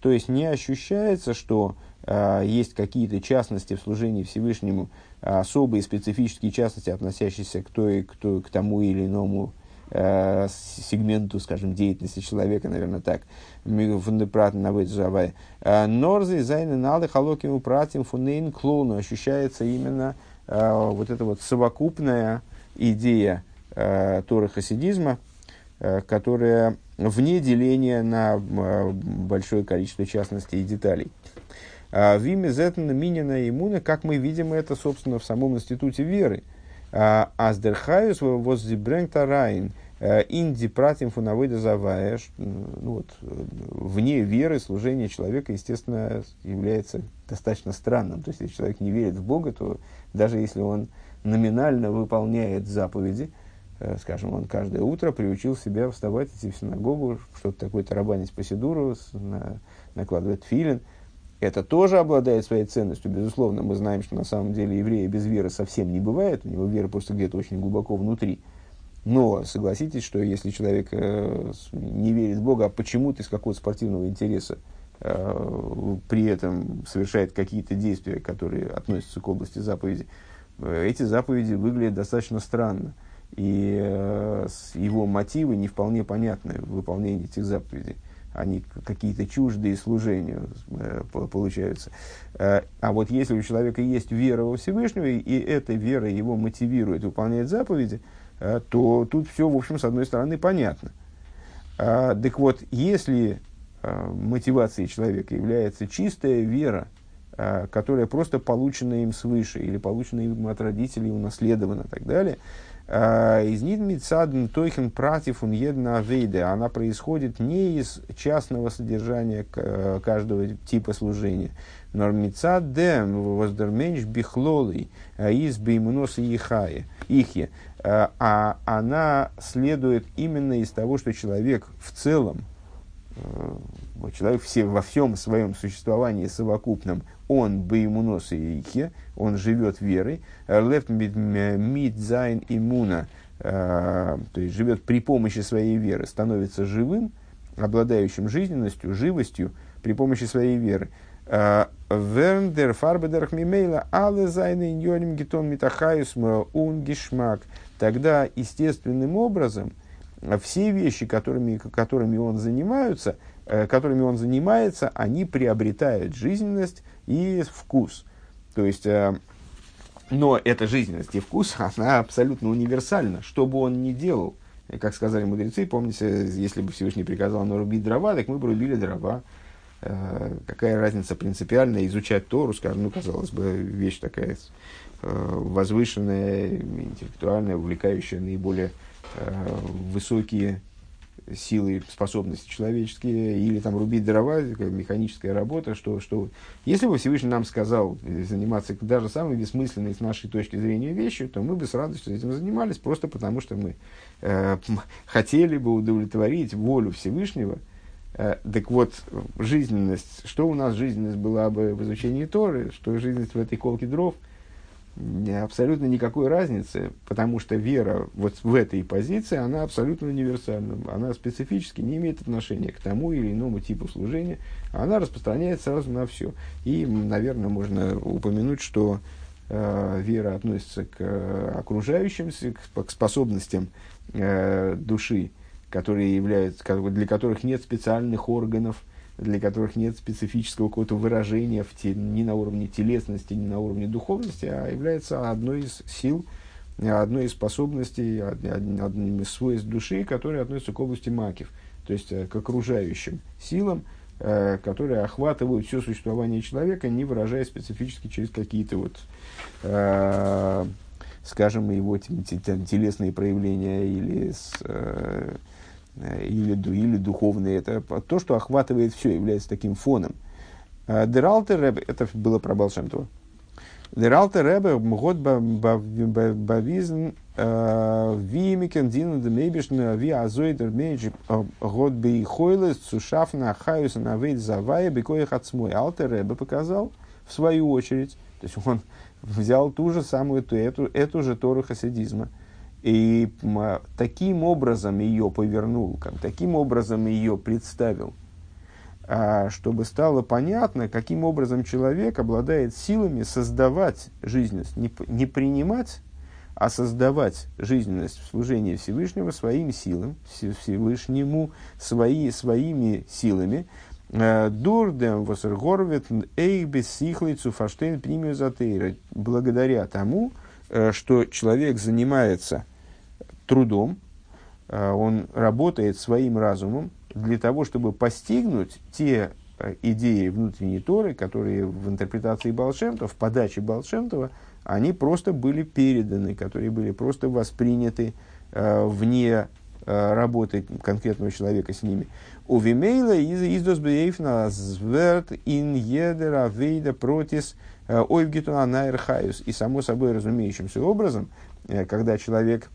То есть не ощущается, что э, есть какие-то частности в служении Всевышнему, особые специфические частности, относящиеся к, той, к, той, к тому или иному э, сегменту, скажем, деятельности человека, наверное, так. Норзы, зайны, налы, халоким, пратим, фунейн, клоуну. Ощущается именно э, вот эта вот совокупная идея э, Торы хасидизма, э, которая вне деления на э, большое количество частностей и деталей. А, Виме зетна минина имуна, как мы видим это, собственно, в самом институте веры. А, Аздерхаюс воззибрэнг райн э, инди пратим фунавыда завая. Ну, вот, вне веры служение человека, естественно, является достаточно странным. То есть, если человек не верит в Бога, то даже если он номинально выполняет заповеди, э, скажем, он каждое утро приучил себя вставать, идти в синагогу, что-то такое тарабанить по сидуру, на, накладывать филин – это тоже обладает своей ценностью. Безусловно, мы знаем, что на самом деле еврея без веры совсем не бывает. У него вера просто где-то очень глубоко внутри. Но согласитесь, что если человек э, не верит в Бога, а почему-то из какого-то спортивного интереса э, при этом совершает какие-то действия, которые относятся к области заповеди, э, эти заповеди выглядят достаточно странно. И э, его мотивы не вполне понятны в выполнении этих заповедей они какие-то чуждые служению э, получаются. Э, а вот если у человека есть вера во Всевышнего, и эта вера его мотивирует выполнять заповеди, э, то тут все, в общем, с одной стороны, понятно. Э, так вот, если э, мотивацией человека является чистая вера, которая просто получена им свыше или получена им от родителей, унаследована и так далее, Из Нидмитсадн Тойхен против он една вейде. Она происходит не из частного содержания каждого типа служения. Нормицад дем воздерменш бихлолый из באמונתו יחיה. А она следует именно из того, что человек в целом, человек все, во всем своем существовании совокупном, он באמונתו יחיה, он живет верой, לעבט מיט זיין אמונה, то есть живет при помощи своей веры, становится живым, обладающим жизненностью, живостью при помощи своей веры. Верндер фарбедерх мимейла але зайны иньоним гитон митахаюс ун гишмак. Тогда естественным образом все вещи, которыми, которыми он занимается, Э, которыми он занимается, они приобретают жизненность и вкус. То есть, э, но эта жизненность и вкус, она абсолютно универсальна, что бы он ни делал. Как сказали мудрецы, помните, если бы Всевышний приказал нарубить дрова, так мы бы рубили дрова. Э, какая разница принципиальная изучать Тору, скажем, ну, казалось бы, вещь такая возвышенная, интеллектуальная, увлекающая наиболее высокие силы, способности человеческие, или там рубить дрова, механическая работа, что, что если бы Всевышний нам сказал заниматься даже самой бессмысленной с нашей точки зрения вещью, то мы бы с радостью этим занимались, просто потому что мы э, хотели бы удовлетворить волю Всевышнего. Э, так вот, жизненность, что у нас жизненность была бы в изучении Торы, что жизненность в этой колке дров – абсолютно никакой разницы, потому что вера вот в этой позиции, она абсолютно универсальна. Она специфически не имеет отношения к тому или иному типу служения. Она распространяется сразу на все. И, наверное, можно упомянуть, что э, вера относится к окружающимся, к, к способностям э, души, которые являются, для которых нет специальных органов – для которых нет специфического какого-то выражения в те, ни на уровне телесности, ни на уровне духовности, а является одной из сил, одной из способностей, одним из свойств души, которые относятся к области макив, то есть э, к окружающим силам, э, которые охватывают все существование человека, не выражаясь специфически через какие-то вот, э, скажем, его телесные проявления или с, или, или духовные, это то, что охватывает все, является таким фоном. Э, Дералте Ребе, это было про Балшемтова. Дералте Ребе год бавизн э, вимикен дин демейбишн ви азойдер мейдж год бейхойлес цушафна хаюса на вейд завая бекоих отсмой. Алте Ребе показал, в свою очередь, то есть он взял ту же самую, эту, эту же Тору хасидизма – и таким образом ее повернул, как, таким образом ее представил, а, чтобы стало понятно, каким образом человек обладает силами создавать жизненность, не, не принимать, а создавать жизненность в служении Всевышнего своим силам, Всевышнему свои, своими силами. А, Дурдем восергорвет эйбес сихлайцу фаштейн примию затейра. Благодаря тому, э, что человек занимается трудом, а, он работает своим разумом для того, чтобы постигнуть те а, идеи внутренней Торы, которые в интерпретации Балшемтова, в подаче Балшемтова, они просто были переданы, которые были просто восприняты э, вне э, работы конкретного человека с ними. У Вимейла из издосбеевна зверт ин едера вейда протис ойвгитуна найрхаюс. И само собой разумеющимся образом, когда человек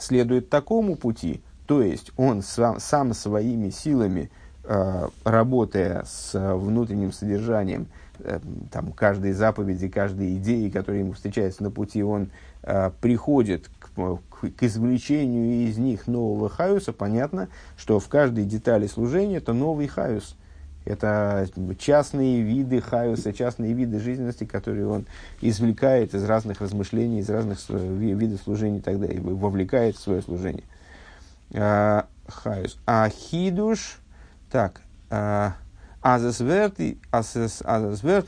следует такому пути, то есть он сам, сам своими силами, э, работая с внутренним содержанием э, там, каждой заповеди, каждой идеи, которая ему встречается на пути, он э, приходит к, к, к извлечению из них нового хаюса, понятно, что в каждой детали служения это новый хаюс. Это частные виды хаюса, частные виды жизненности, которые он извлекает из разных размышлений, из разных видов служения и так далее, вовлекает в свое служение. А, хаюс. А хидуш, так, а, Азесвертн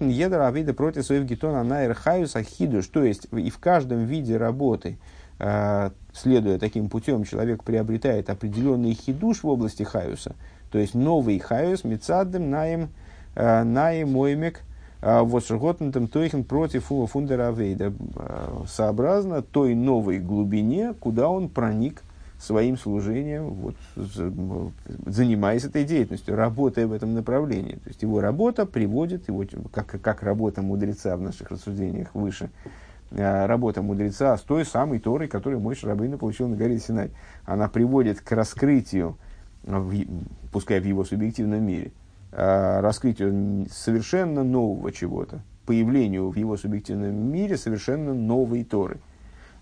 едер авида против своих гетона найр хаюс ахидуш. То есть и в каждом виде работы, а, следуя таким путем, человек приобретает определенный хидуш в области хаюса – то есть новый хайус, мецадем, наим, э, наим, оймек, Вот Шерготнутым Тойхен против Фундера Авейда, сообразно той новой глубине, куда он проник своим служением, вот, занимаясь этой деятельностью, работая в этом направлении. То есть его работа приводит, его, как, как работа мудреца в наших рассуждениях выше, работа мудреца с той самой Торой, которую мой Шарабейна получил на горе Синай. Она приводит к раскрытию, в, пускай в его субъективном мире, а, раскрытию совершенно нового чего-то, появлению в его субъективном мире совершенно новой Торы –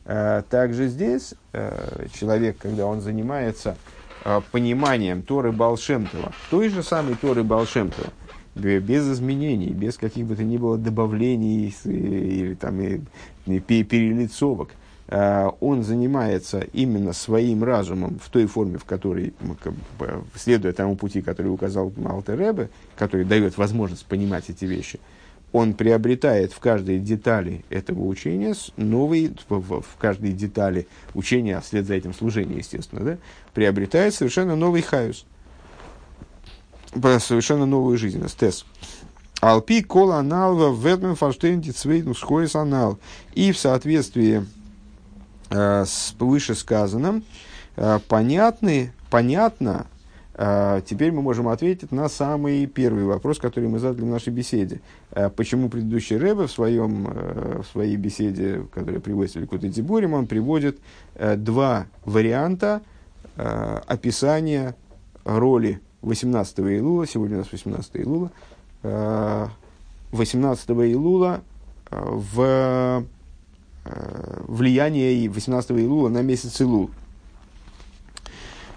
Э, также здесь э, человек, когда он занимается э, пониманием Торы Балшемтова, той же самой Торы Балшемтова, без изменений, без каких бы то ни было добавлений или там, и, и перелицовок, он занимается именно своим разумом в той форме, в которой, следуя тому пути, который указал Малтеребе, который дает возможность понимать эти вещи – он приобретает в каждой детали этого учения новый, в, в каждой детали учения, а вслед за этим служение, естественно, да, приобретает совершенно новый хаюс, совершенно новую жизненность, тес. Алпи кола аналва ведмен фарштейнти цвейну схойс анал. И в соответствии э, с вышесказанным, э, понятны, понятно а, теперь мы можем ответить на самый первый вопрос, который мы задали в нашей беседе. А, почему предыдущий Рэбе в, своем, э, в своей беседе, которая приводится в Ликут Дебурим, он приводит э, два варианта э, описания роли 18 Илула, сегодня у нас 18 Илула, 18 Илула в влияние 18 Илула на месяц Илул.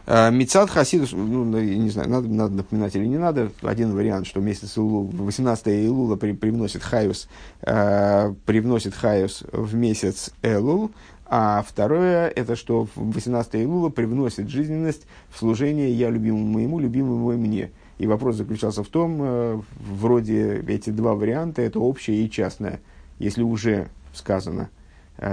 Э, Мецад Хасидус, ну, ну не знаю, надо, надо напоминать или не надо. Один вариант, что месяц Илул, 18 Илула при, привносит Хайус, э, привносит Хайус в месяц Элул, а второе, это что 18 Илула привносит жизненность в служение «Я любимому моему, любимому мне». И вопрос заключался в том, э, вроде эти два варианта, это общее и частное. Если уже сказано, э,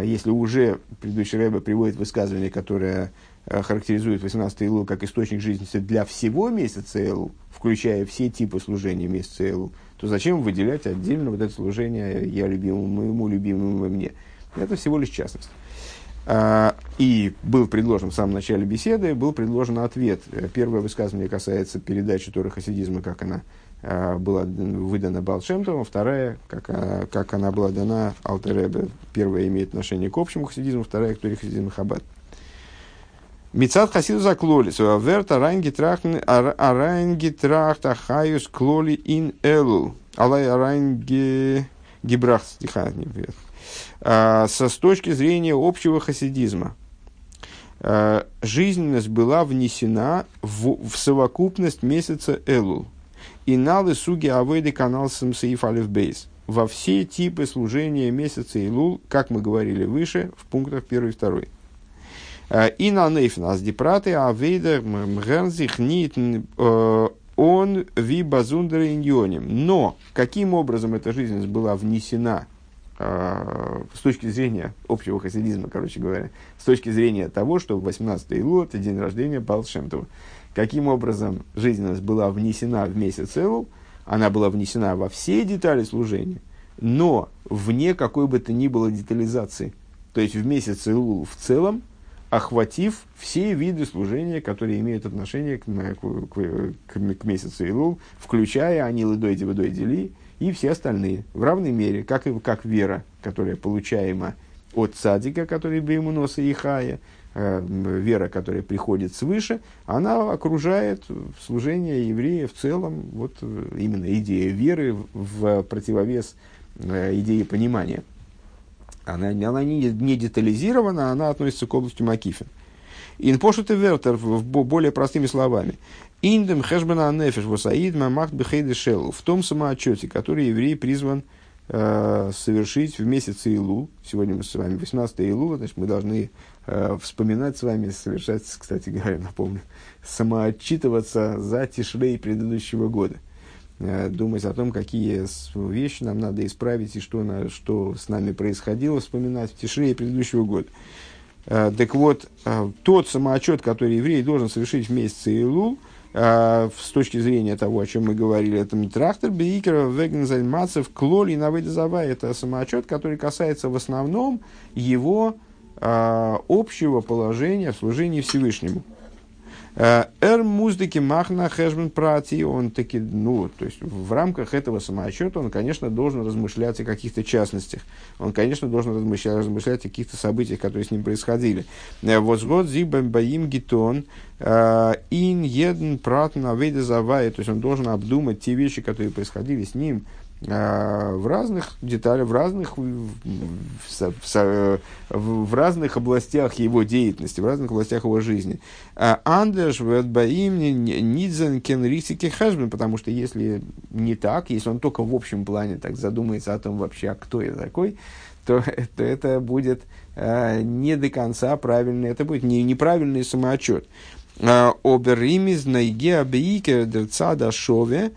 если уже предыдущий Рэбе приводит высказывание, которое Э, характеризует 18 Илул как источник жизни для всего месяца Илул, включая все типы служения месяца Илул, то зачем выделять отдельно вот это служение «я любимому моему, любимому мне»? Это всего лишь частность. А, и был предложен в самом начале беседы, был предложен ответ. Первое высказывание касается передачи Торы Хасидизма, как она а, была выдана Балшемтовым, вторая, как, а, как она была дана Алтеребе. Первая имеет отношение к общему хасидизму, вторая к Торе Хасидизму Хаббат. Мицат хасиду заклолис, верта райнги трахтен, арайнги трахта хаюс клоли ин элу. Алай арайнги гибрах стиха, а, со с точки зрения общего хасидизма, а, жизненность была внесена в, в совокупность месяца Элул. И налы суги авейды канал самсаиф алиф бейс. Во все типы служения месяца Илул, как мы говорили выше, в пунктах 1 и 2. Э, и на нейфен аз дипраты, а вейдер мгернзих нит э, он ви базундер иньоним. Но каким образом эта жизненность была внесена э, с точки зрения общего хасидизма, короче говоря, с точки зрения того, что 18 Илу – это день рождения Балшемтова. Каким образом жизненность была внесена в месяц Элу, она была внесена во все детали служения, но вне какой бы то ни было детализации. То есть в месяц Элу в целом охватив все виды служения, которые имеют отношение к, к, к, к месяцу Илул, включая Анилы Дойди Дойдили и все остальные, в равной мере, как, и, как вера, которая получаема от садика, который Беймуноса и Хая, вера, которая приходит свыше, она окружает служение еврея в целом, вот именно идея веры в противовес э, идее понимания. Она, она не, не детализирована, она относится к области Макифин. Инпошут и вертер, более простыми словами. Индем хэшбана нефеш восаид мамахт бехейды шел. В том самоотчете, который еврей призван э, совершить в месяц Илу. Сегодня мы с вами 18 Илу, значит, мы должны э, вспоминать с вами, совершать, кстати говоря, напомню, самоотчитываться за тишрей предыдущего года. Э, думать о том, какие вещи нам надо исправить и что, на, что с нами происходило, вспоминать в тишине предыдущего года. Э, так вот, э, тот самоотчет, который еврей должен совершить в месяце Илул, с точки зрения того, о чем мы говорили, это Трахтер, Бейкер, Вегензальмацев, Клоли, Наведезава, это самоотчет, который касается в основном его общего положения в служении Всевышнему. Эр муздыки махна хэшбен прати, он таки, ну, то есть в рамках этого самоотчета он, конечно, должен размышлять о каких-то частностях. Он, конечно, должен размышлять, размышлять о каких-то событиях, которые с ним происходили. Возгод зибам баим гитон ин еден прат на завай, то есть он должен обдумать те вещи, которые происходили с ним, а, в разных деталях, в разных, в, в, в разных областях его деятельности, в разных областях его жизни. А Андерш Баим Нидзен Кен Рисики Хэшбен, потому что если не так, если он только в общем плане так задумается о том вообще, а кто я такой, то, то это будет а, не до конца правильный, это будет не, неправильный самоотчет. Оберимиз Найге Абейке Дерцада Шове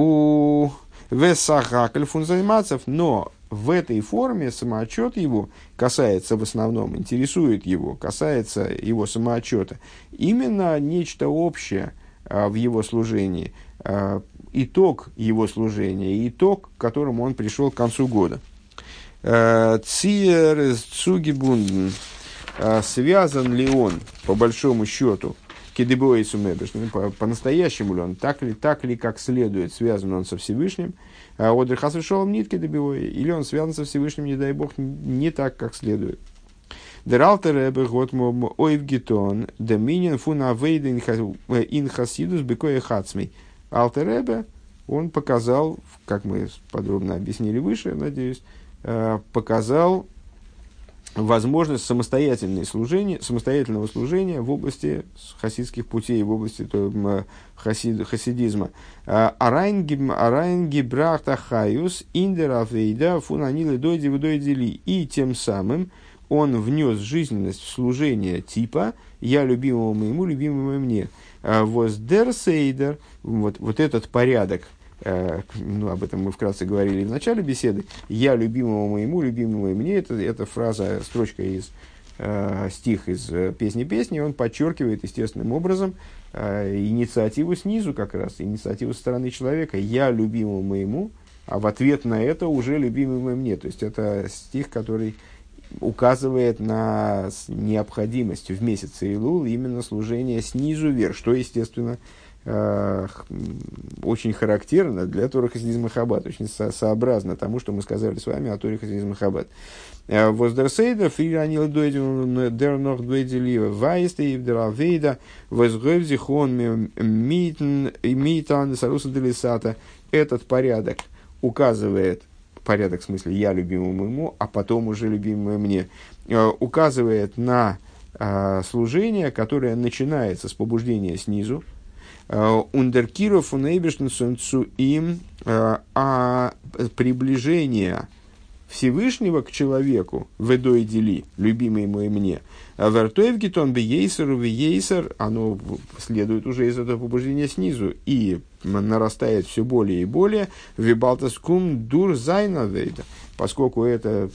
у Весахакль фунзаймацев, но в этой форме самоотчет его касается в основном, интересует его, касается его самоотчета, именно нечто общее а, в его служении, а, итог его служения, итог, к которому он пришел к концу года. А, Циер Цугибунден, а, связан ли он, по большому счету, Кедебоису Мебеш, ну, по-настоящему ли он, так ли, так ли, как следует, связан он со Всевышним, а Одер Хасвешолом нитки Дебиой, или он связан со Всевышним, не дай бог, не так, как следует. Дералтер Ребе Готмо Ойвгитон, Доминин Фуна Вейда Ин Хасидус Бекоя Хацмей. Алтер Ребе, он показал, как мы подробно объяснили выше, надеюсь, э, показал возможность самостоятельного служения, самостоятельного служения в области хасидских путей, в области то, хасид, хасидизма. А, Арайн гибрахта хаюс индерафейда фунанилы дойди выдойдили. И тем самым он внес жизненность в служение типа «я любимому моему, любимому мне». А, Воздерсейдер, вот, вот этот порядок – ну, об этом мы вкратце говорили в начале беседы, «я любимому моему, любимому мне», это, это фраза, строчка из э, стих из э, песни песни, он подчеркивает естественным образом э, инициативу снизу как раз, инициативу со стороны человека, «я любимому моему», а в ответ на это уже любимому мне. То есть это стих, который указывает на необходимость в месяце Илул именно служения снизу вверх, что, естественно, Э, очень характерно для Торы Хасидизма Хаббат, очень со- сообразно тому, что мы сказали с вами о Торе Хасидизма Хаббат. Э, Воздерсейда, фриранил дойден дер нох дойделива, вайста и вдеравейда, возгойвзихон митан, саруса делисата. Этот порядок указывает, порядок в смысле я любимому ему, а потом уже любимому мне, э, указывает на служение, которое начинается с побуждения снизу, Ундеркиров унейбешнцу им а приближение Всевышнего к человеку, ведой дели, любимый мой мне, вертоевгитон бейсеру вейсер, оно следует уже из этого побуждения снизу и нарастает все более и более, вибалтаскум дур зайна поскольку это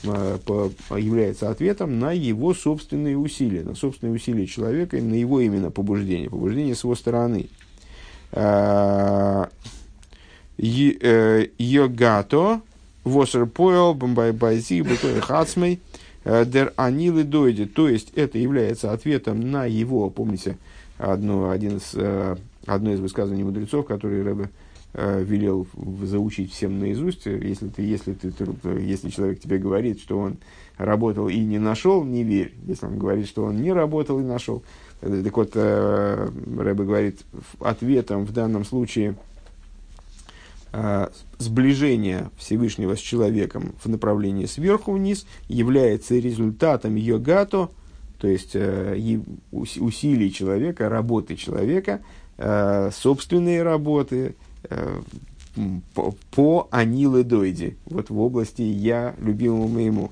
является ответом на его собственные усилия, на собственные усилия человека, на его именно побуждение, побуждение с его стороны. Э, йогато, восер поел, бомбай байзи, бекой хацмей, э, дер анилы дойди. То есть это является ответом на его, помните, одно, один из, э, одно из высказываний мудрецов, которые Рэбе велел заучить всем наизусть. Если, ты, если, ты, если человек тебе говорит, что он работал и не нашел, не верь. Если он говорит, что он не работал и нашел, так вот, э, Рэбе говорит, ответом в данном случае э, сближение Всевышнего с человеком в направлении сверху вниз является результатом йогато, то есть э, усилий человека, работы человека, собственные работы по анилы дойди, вот в области я любимому моему.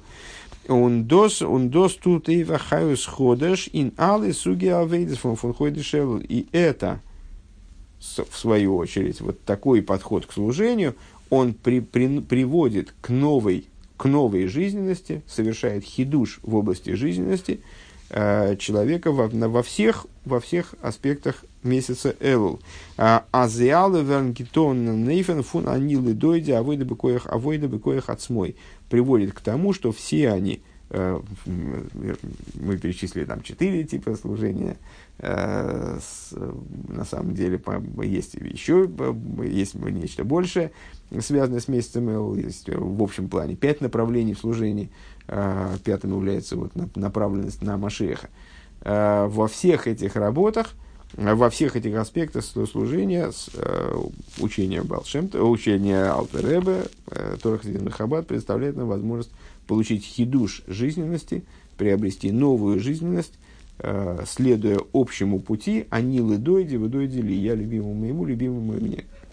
Он дос, он дос тут и вахаюс ходеш ин алы суги авейдес фон фон И это, в свою очередь, вот такой подход к служению, он при, при, приводит к новой, к новой жизненности, совершает хидуш в области жизненности, э, человека во, во, всех, во всех аспектах месяца Элул. А, Азиалы вернгитон нейфен фун анилы дойди авойда бекоях авойда бекоях отсмой. Приводит к тому, что все они, э, мы перечислили там четыре типа служения, э, на самом деле есть еще есть нечто большее, связанное с месяцем Элул, есть в общем плане пять направлений в служении, пятым является вот направленность на Машеха. Во всех этих работах – во всех этих аспектах служения э, учения Балшемта, учения Алтеребе, э, Торах Хаббат представляет нам возможность получить хидуш жизненности, приобрести новую жизненность, следуя общему пути, они лыдойди, выдойди ли, я любимому моему, любимому мне.